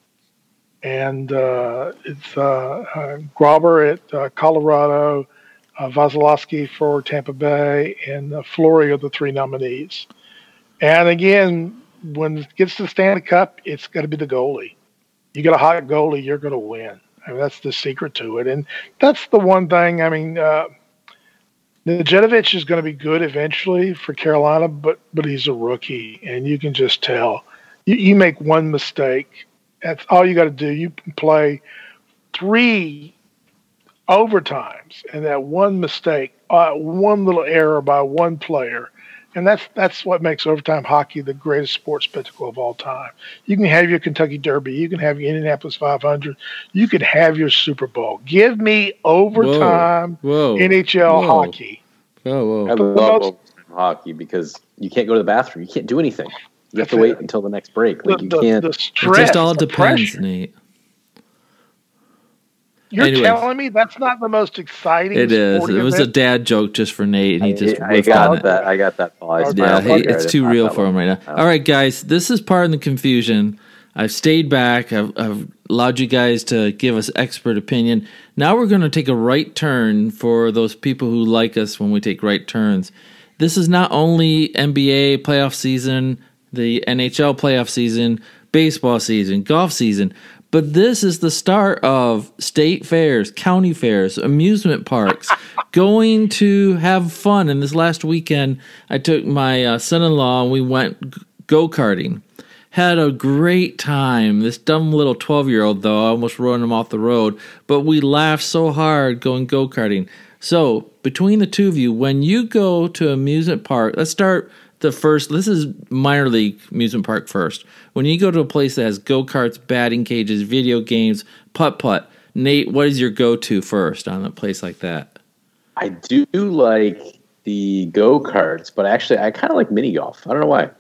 and uh, it's uh, uh, Grubauer at uh, Colorado, uh, Vasilevskiy for Tampa Bay, and uh, Fleury are the three nominees. And again, when it gets to the Stanley Cup, it's going to be the goalie. You get a hot goalie, you're going to win. I mean, that's the secret to it, and that's the one thing. I mean, uh, Nedeljkovic is going to be good eventually for Carolina, but but he's a rookie, and you can just tell. You, you make one mistake, that's all you got to do. You play three overtimes, and that one mistake, uh, one little error by one player, and that's that's what makes overtime hockey the greatest sports spectacle of all time. You can have your Kentucky Derby, you can have your Indianapolis 500, you can have your Super Bowl. Give me overtime whoa, whoa, NHL whoa. hockey. Whoa, whoa. I love most, hockey because you can't go to the bathroom, you can't do anything. You have to wait until the next break. Like the, you can't. The, the stress, it just all depends, pressure. Nate. You're Anyways, telling me that's not the most exciting. It is. It was event? a dad joke just for Nate, and he just. I, I got that. I got that. Oh, yeah, hey, it's too real for him right now. All right, guys, this is part of the confusion. I've stayed back. I've, I've allowed you guys to give us expert opinion. Now we're going to take a right turn for those people who like us when we take right turns. This is not only NBA playoff season the NHL playoff season, baseball season, golf season. But this is the start of state fairs, county fairs, amusement parks, going to have fun. And this last weekend, I took my uh, son in law and we went go karting. Had a great time. This dumb little 12 year old, though, I almost run him off the road. But we laughed so hard going go karting. So, between the two of you, when you go to amusement park, let's start the first this is minor league amusement park first. When you go to a place that has go-karts batting cages video games putt putt nate what is your go-to first on a place like that? I do like the go-karts but actually i kind of like mini golf. I don't know why.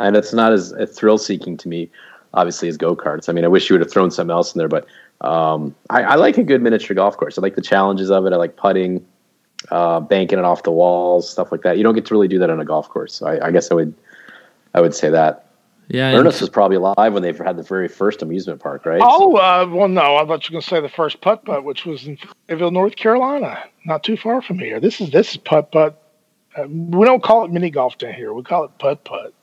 And it's not as, as thrill seeking to me obviously as go-karts. I mean i wish you would have thrown something else in there but um, I, I like a good miniature golf course. I like the challenges of it. I like putting uh, banking it off the walls, stuff like that. You don't get to really do that on a golf course. So I, I guess I would, I would say that. Yeah, Ernest was probably alive when they had the very first amusement park, right? Oh, uh, well, no, I thought you were going to say the first putt putt, which was in Fayetteville, North Carolina, not too far from here. This is this is putt putt. Uh, we don't call it mini golf down here. We call it putt putt.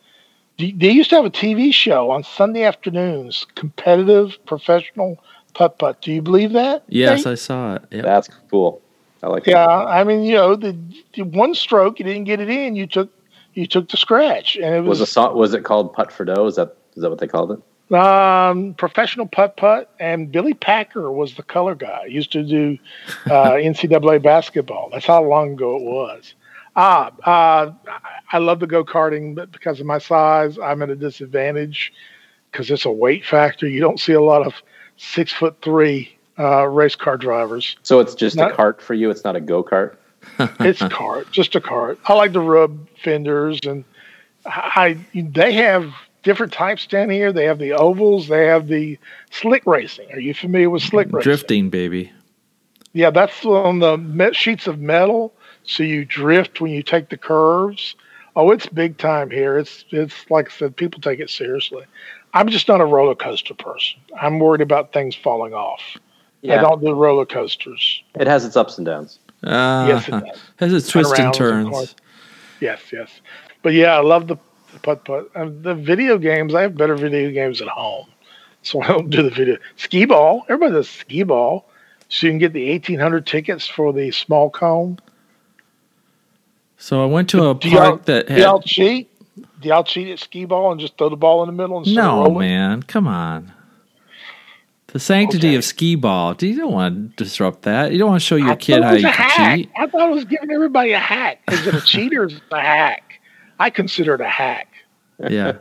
They used to have a TV show on Sunday afternoons, competitive professional putt putt. Do you believe that? yes, Nate? I saw it. Yep. That's cool. I like Yeah, that. I mean, you know, the, the one stroke you didn't get it in, you took you took the scratch, and it Was was, a was it called Putt for Dough? Is that is that what they called it? um, professional putt putt, and Billy Packer was the color guy. He used to do uh, NCAA basketball. That's how long ago it was. Ah, uh, I love the go karting, but because of my size, I'm at a disadvantage because it's a weight factor. You don't see a lot of six foot three uh, race car drivers. So it's just Not- a cart for you. It's not a go kart. it's a cart, just a cart. I like to rub fenders, and I they have different types down here. They have the ovals, they have the slick racing. Are you familiar with slick racing? Drifting, baby. Yeah, that's on the me- sheets of metal, so you drift when you take the curves. Oh, it's big time here. It's it's like I said, people take it seriously. I'm just not a roller coaster person. I'm worried about things falling off. I don't do roller coasters. It has its ups and downs. Uh, Yes, it does. Has its twists and Turnarounds, of turns. course. Yes, yes. But yeah, I love the putt putt. Um, the video games, I have better video games at home. So I don't do the video. Skee ball, everybody does skee ball. So you can get the 1800 tickets for the small cone. So I went to a Do park that had. do y'all cheat? Do y'all cheat at skee ball and just throw the ball in the middle and start No, rolling? man. Come on. The sanctity Okay. of skee ball. You don't want to disrupt that. You don't want to show your I kid how you can hack. cheat. I thought it was giving everybody a hack. Is it a cheat or is it a hack? I consider it a hack. yeah.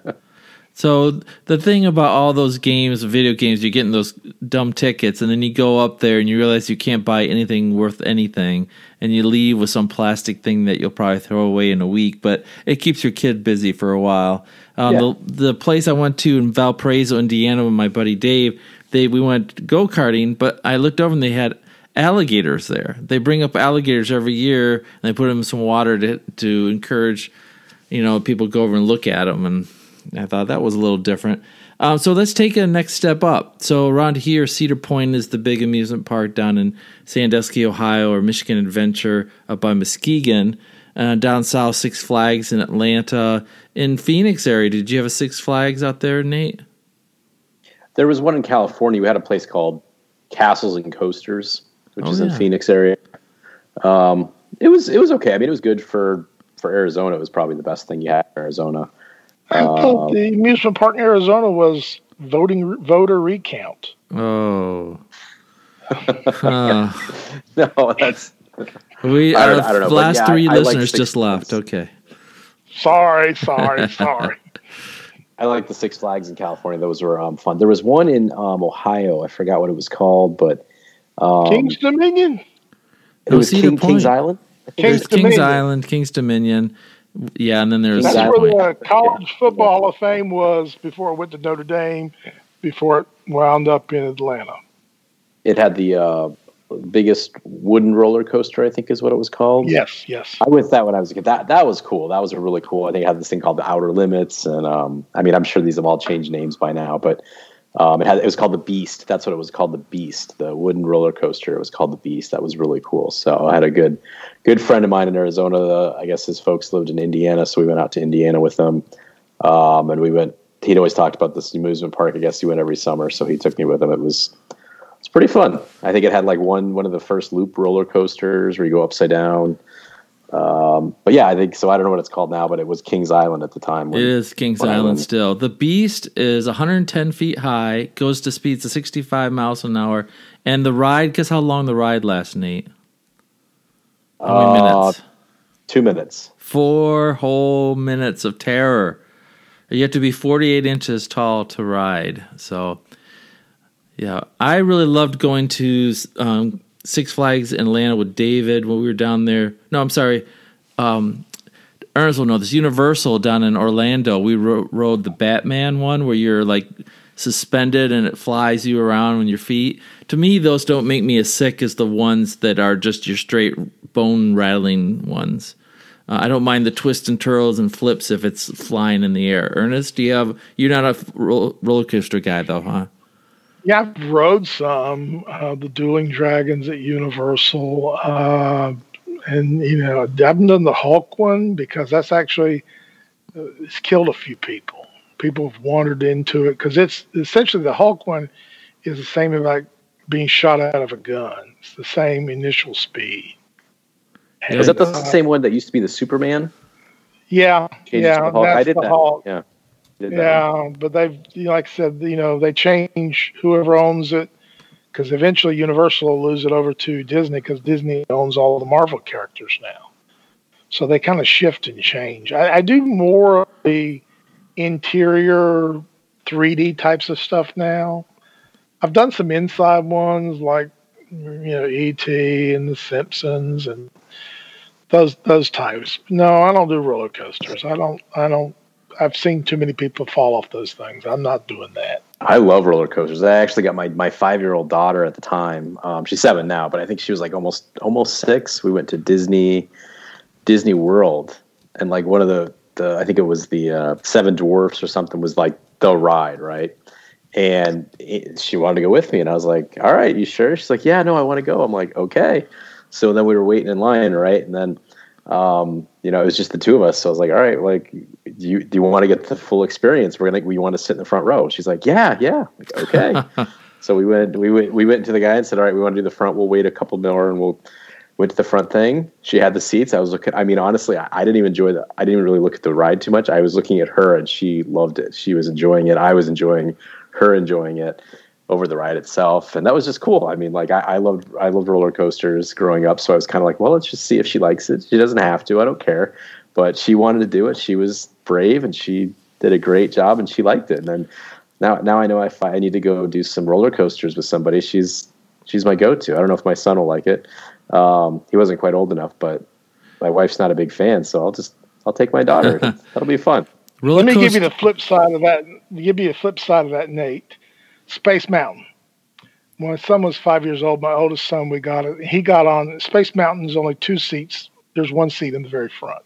So the thing about all those games, video games, you're getting those dumb tickets, and then you go up there and you realize you can't buy anything worth anything, and you leave with some plastic thing that you'll probably throw away in a week. But it keeps your kid busy for a while. Um, Yeah. the, the place I went to in Valparaiso, Indiana, with my buddy Dave, they we went go karting, but I looked over and they had alligators there. They bring up alligators every year, and they put them in some water to to encourage you know, people go over and look at them, and I thought that was a little different. Um, so let's take a next step up. So around here, Cedar Point is the big amusement park down in Sandusky, Ohio, or Michigan Adventure up by Muskegon. Uh, down south, Six Flags in Atlanta. In Phoenix area, did you have a Six Flags out there, Nate? There was one in California. We had a place called Castles and Coasters, which Oh, is yeah. in Phoenix area. Um, it was it was okay. I mean, it was good for for Arizona. It was probably the best thing you had in Arizona. I thought Um, the amusement park in Arizona was voting voter recount. Oh. Uh, no, that's we I don't- I don't know, last yeah, three I- I like listeners just left. Okay. Sorry, sorry, sorry. I like the Six Flags in California. Those were um, fun. There was one in um, Ohio. I forgot what it was called, but um, King's Dominion. it was Cedar King, King's Island. King's There's Kings Island, Kings Dominion. Yeah, and then there's That's Cedar where Point. the College Football Hall of Fame was before it went to Notre Dame, before it wound up in Atlanta. It had the uh, biggest wooden roller coaster. I think is what it was called. Yes, yes. I went that when I was a kid. That that was cool. That was a really cool. I think it had this thing called the Outer Limits, and um, I mean, I'm sure these have all changed names by now, but um, it had it was called the Beast. That's what it was called, the Beast, the wooden roller coaster. It was called the Beast. That was really cool. So I had a good good friend of mine in Arizona. Uh, I guess his folks lived in Indiana, so we went out to Indiana with them, um, and we went. He'd always talked about this amusement park. I guess he went every summer, so he took me with him. It was pretty fun. I think it had like one one of the first loop roller coasters where you go upside down. Um, but yeah, I think so. I don't know what it's called now, but it was Kings Island at the time. It is Kings Island still. The Beast is 110 feet high, goes to speeds of 65 miles an hour, and the ride. Guess how long the ride lasts, Nate? How many Uh, minutes? Two minutes. Four whole minutes of terror. You have to be 48 inches tall to ride. So, yeah, I really loved going to um, Six Flags in Atlanta with David when we were down there. No, I'm sorry. Um, Ernest will know this. Universal down in Orlando, we ro- rode the Batman one where you're like suspended and it flies you around on your feet. To me, those don't make me as sick as the ones that are just your straight bone rattling ones. Uh, I don't mind the twists and twirls and flips if it's flying in the air. Ernest, do you have? You're not a roller coaster guy, though, huh? Yeah, I've rode some uh, the Dueling Dragons at Universal, uh, and you know, I haven't done the Hulk one because that's actually uh, it's killed a few people. People have wandered into it because it's essentially the Hulk one is the same as like being shot out of a gun. It's the same initial speed. And, was that the uh, same one that used to be the Superman? Yeah, yeah, I did that. Hulk. Yeah yeah, but they've like I said, you know, they change whoever owns it because eventually Universal will lose it over to Disney because Disney owns all the Marvel characters now. So they kind of shift and change. I, I do more of the interior 3D types of stuff now. I've done some inside ones like you know ET and The Simpsons and those those types. No, I don't do roller coasters. I don't I don't I've seen too many people fall off those things. I'm not doing that. I love roller coasters. I actually got my, my five year old daughter at the time. Um, she's seven now, but I think she was like almost almost six. We went to Disney Disney World, and like one of the the I think it was the uh, Seven Dwarfs or something was like the ride, right? And it, she wanted to go with me, and I was like, "All right, you sure?" She's like, "Yeah, no, I want to go." I'm like, "Okay." So then we were waiting in line, right? And then um, you know, it was just the two of us. So I was like, all right, like, do you, do you want to get the full experience? We're going to, we want to sit in the front row. She's like, yeah, yeah. Like, okay. so we went, we went, we went to the guy and said, all right, we want to do the front. We'll wait a couple more and we'll went to the front thing. She had the seats. I was looking, I mean, honestly, I, I didn't even enjoy the, I didn't even really look at the ride too much. I was looking at her and she loved it. She was enjoying it. I was enjoying her enjoying it over the ride itself, and that was just cool. I mean, like I, I loved I loved roller coasters growing up, so I was kind of like, well, let's just see if she likes it. She doesn't have to. I don't care, but she wanted to do it. She was brave, and she did a great job, and she liked it. And then now now I know if I need to go do some roller coasters with somebody, she's she's my go-to. I don't know if my son will like it. Um, he wasn't quite old enough, but my wife's not a big fan, so I'll just I'll take my daughter. That'll be fun. Roller Let me give you the flip side of that. Give you a flip side of that, Nate. Space Mountain. When my son was five years old, my oldest son, we got it. He got on Space Mountain is only two seats. There's one seat in the very front.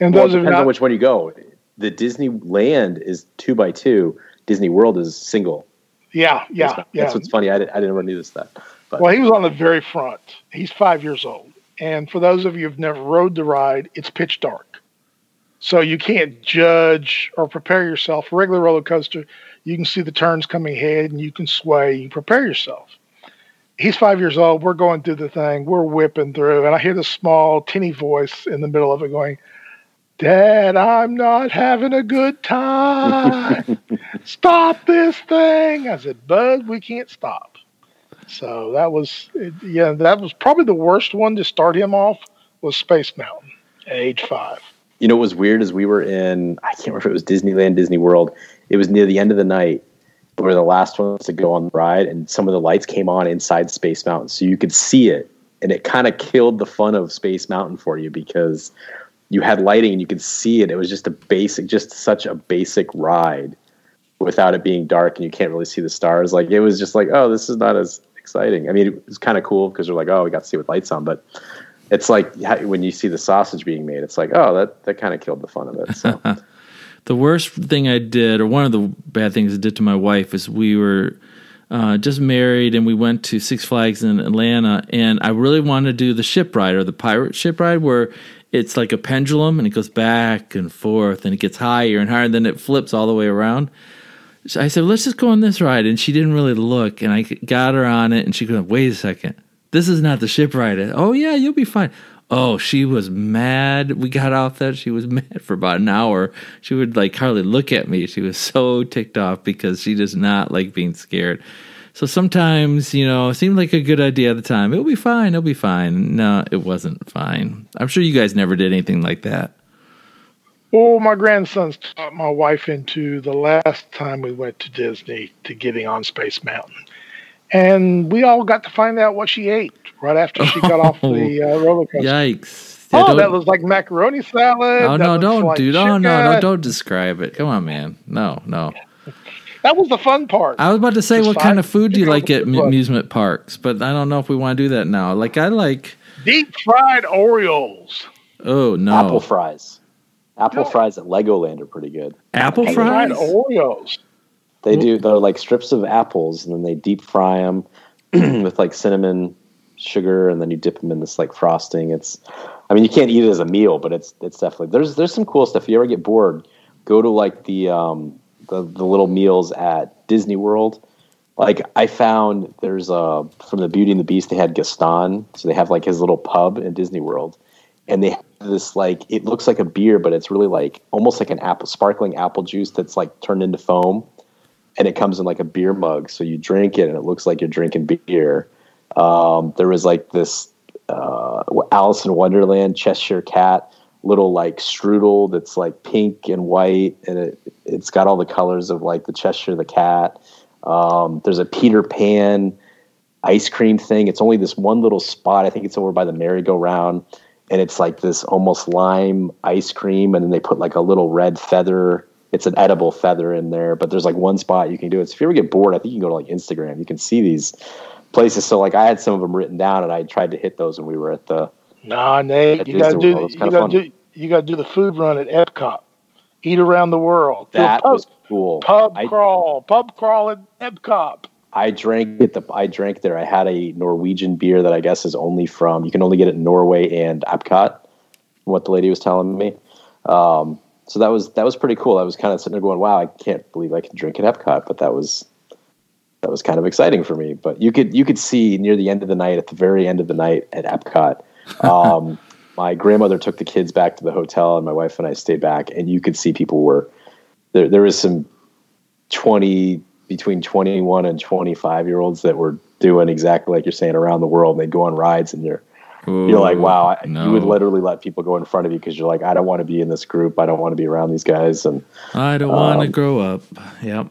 And well, those it depends not, on which one you go. The Disneyland is two by two. Disney World is single. Yeah, yeah, that's, yeah. That's what's funny. I, did, I didn't ever knew this that. But. Well, he was on the very front. He's five years old, and for those of you who've never rode the ride, it's pitch dark, so you can't judge or prepare yourself. Regular roller coaster, you can see the turns coming ahead and you can sway. You prepare yourself. He's five years old. We're going through the thing. We're whipping through, and I hear this small, tinny voice in the middle of it going, Dad, I'm not having a good time. stop this thing. I said, Bud, we can't stop. So that was, yeah, that was probably the worst one to start him off was Space Mountain at age five. You know what was weird is we were in, I can't remember if it was Disneyland, Disney World, it was near the end of the night. We were the last ones to go on the ride, and some of the lights came on inside Space Mountain, so you could see it, and it kind of killed the fun of Space Mountain for you because you had lighting and you could see it. It was just a basic, just such a basic ride without it being dark and you can't really see the stars. Like it was just like, oh, this is not as exciting. I mean, it was kind of cool because you're like, oh, we got to see with lights on, but it's like when you see the sausage being made, it's like, oh, that that kind of killed the fun of it. So the worst thing I did, or one of the bad things I did to my wife, is we were uh, just married and we went to Six Flags in Atlanta, and I really wanted to do the ship ride or the pirate ship ride where it's like a pendulum and it goes back and forth and it gets higher and higher and then it flips all the way around. So I said, let's just go on this ride. And she didn't really look. And I got her on it and she goes, wait a second. This is not the ship ride. Oh, yeah, you'll be fine. Oh, she was mad. We got off that. She was mad for about an hour. She would like hardly look at me. She was so ticked off because she does not like being scared. So sometimes, you know, it seemed like a good idea at the time. It'll be fine. It'll be fine. No, it wasn't fine. I'm sure you guys never did anything like that. Well, my grandson's taught my wife into the last time we went to Disney to getting on Space Mountain. And we all got to find out what she ate right after she got off the uh, roller coaster. Yikes! Yeah, oh, that was like macaroni salad. Oh no, don't like do no, no, no, don't describe it. Come on, man. No, no. That was the fun part. I was about to say, what kind of food do you like at amusement parks? But I don't know if we want to do that now. Like I like deep fried Oreos. Oh no! Apple fries. Apple no. fries at Legoland are pretty good. Apple fries. Oreos. They do. They're like strips of apples, and then they deep fry them with like cinnamon sugar, and then you dip them in this like frosting. It's, I mean, you can't eat it as a meal, but it's it's definitely there's there's some cool stuff. If you ever get bored, go to like the um the, the little meals at Disney World. Like I found there's a from the Beauty and the Beast they had Gaston, so they have like his little pub in Disney World, and they have this like it looks like a beer, but it's really like almost like an apple sparkling apple juice that's like turned into foam and it comes in like a beer mug. So you drink it, and it looks like you're drinking beer. Um, there was like this uh, Alice in Wonderland Cheshire Cat little like strudel that's like pink and white, and it it's got all the colors of like the Cheshire the cat. Um, there's a Peter Pan ice cream thing. It's only this one little spot. I think it's over by the merry-go-round, and it's like this almost lime ice cream, and then they put like a little red feather it's an edible feather in there, but there's like one spot you can do it. So if you ever get bored, I think you can go to like Instagram. You can see these places. So like I had some of them written down, and I tried to hit those when we were at the. Nah, Nate, you gotta do you gotta do you gotta do the food run at Epcot. Eat around the world. That pub, was cool. Pub I, crawl, pub crawl at Epcot. I drank it. The I drank there. I had a Norwegian beer that I guess is only from. You can only get it in Norway and Epcot. What the lady was telling me. Um, so that was that was pretty cool. I was kind of sitting there going, "Wow, I can't believe I can drink at Epcot," but that was that was kind of exciting for me. But you could you could see near the end of the night, at the very end of the night at Epcot, um, my grandmother took the kids back to the hotel, and my wife and I stayed back, and you could see people were there. There was some twenty between twenty one and twenty five year olds that were doing exactly like you're saying around the world. And they go on rides, and you're Ooh, you're like, wow, no. you would literally let people go in front of you because you're like, I don't want to be in this group. I don't want to be around these guys. And I don't um, want to grow up. Yep.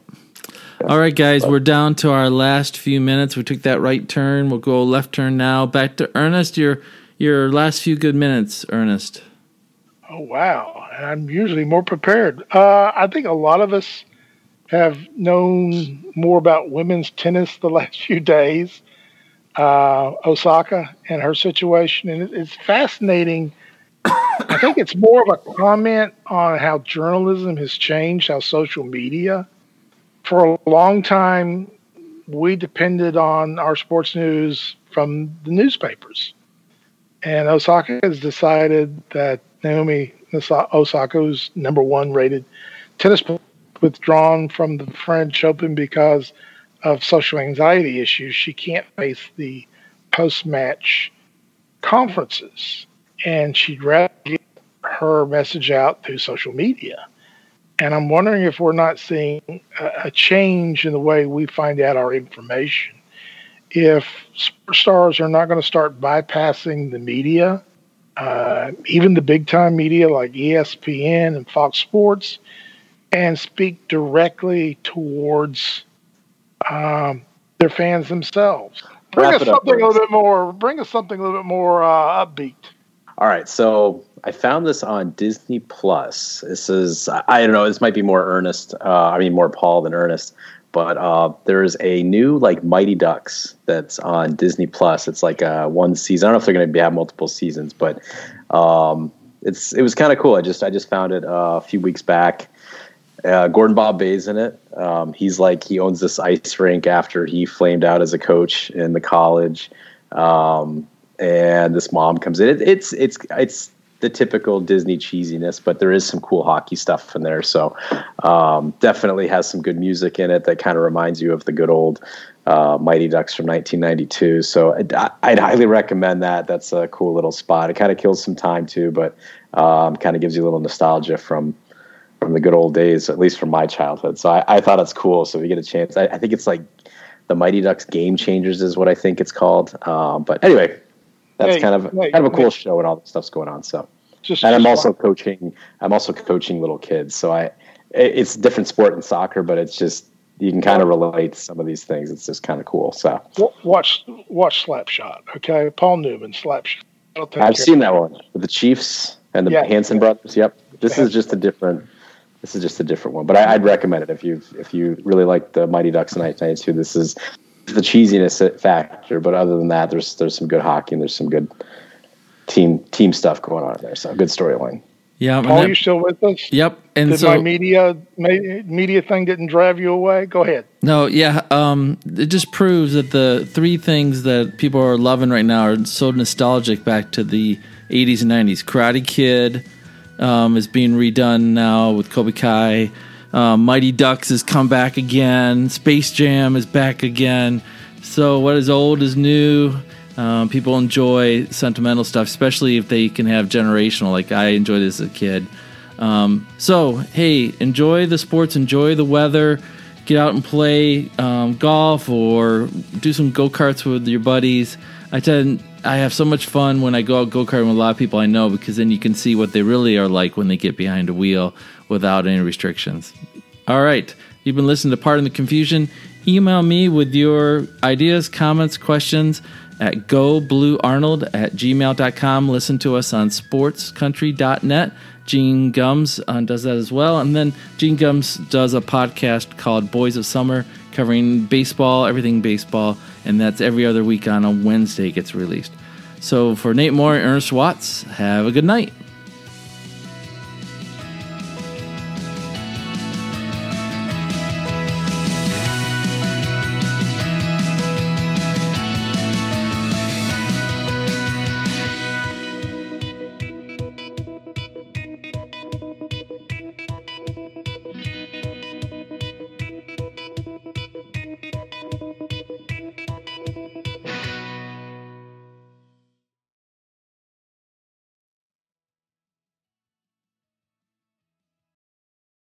Yeah. All right, guys, but, we're down to our last few minutes. We took that right turn. We'll go left turn now. Back to Ernest. Your your last few good minutes, Ernest. Oh wow! I'm usually more prepared. Uh, I think a lot of us have known more about women's tennis the last few days uh, Osaka and her situation, and it's fascinating. I think it's more of a comment on how journalism has changed, how social media. For a long time, we depended on our sports news from the newspapers. And Osaka has decided that Naomi Osaka, who's number one rated tennis withdrawn from the French Open because of social anxiety issues, she can't face the post match conferences. And she'd rather get her message out through social media. And I'm wondering if we're not seeing a, change in the way we find out our information. If stars are not going to start bypassing the media, uh, even the big time media like ESPN and Fox Sports, and speak directly towards um, their fans themselves. Bring Wrap us something up, a little bit more. Bring us something a little bit more uh, upbeat. All right, so I found this on Disney Plus. This is I don't know. This might be more Ernest. Uh, I mean, more Paul than Ernest. But uh, there's a new like Mighty Ducks that's on Disney Plus. It's like uh, one season. I don't know if they're going to have multiple seasons, but um, it's it was kind of cool. I just I just found it uh, a few weeks back. Uh, Gordon Bombay's in it. Um, he's like he owns this ice rink after he flamed out as a coach in the college, um, and this mom comes in. It, it's it's it's the typical Disney cheesiness, but there is some cool hockey stuff in there. So um, definitely has some good music in it that kind of reminds you of the good old uh, Mighty Ducks from 1992. So I'd, I'd, highly recommend that. That's a cool little spot. It kind of kills some time too, but um, kind of gives you a little nostalgia from from the good old days, at least from my childhood. So I, I thought it's cool. So if you get a chance, I, I, think it's like the Mighty Ducks Game Changers is what I think it's called. Um, but anyway, that's hey, kind of hey, kind of a cool hey. show and all the stuff's going on. So, just, and I'm also coaching. I'm also coaching little kids. So I, it's a different sport than soccer, but it's just you can kind of relate to some of these things. It's just kind of cool. So watch watch Slapshot. Okay, Paul Newman Slapshot. I've seen that one with the Chiefs and the yeah. Hanson brothers. Yep. This is just a different this is just a different one, but I, would recommend it if you if you really like the Mighty Ducks and Night Nights. Too, this is the cheesiness factor, but other than that, there's there's some good hockey and there's some good team team stuff going on there. So good storyline. Yeah, Paul, that, you still with us? Yep. And Did so my media media thing didn't drive you away? Go ahead. No, yeah. Um, it just proves that the three things that people are loving right now are so nostalgic back to the 80s and 90s. Karate Kid um, is being redone now with Cobra Kai. Um, Mighty Ducks has come back again. Space Jam is back again. So what is old is new. Um, people enjoy sentimental stuff, especially if they can have generational. Like I enjoyed this as a kid. Um, so hey, enjoy the sports, enjoy the weather, get out and play um, golf or do some go karts with your buddies. I tend I have so much fun when I go out go karting with a lot of people I know because then you can see what they really are like when they get behind a wheel without any restrictions. All right, you've been listening to Pardon the Confusion. Email me with your ideas, comments, questions at gobluearnold at gmail.com. Listen to us on sportscountry.net. Gene Gums uh, does that as well. And then Gene Gums does a podcast called Boys of Summer covering baseball, everything baseball. And that's every other week on a Wednesday gets released. So for Nate Moore and Ernest Watts, have a good night.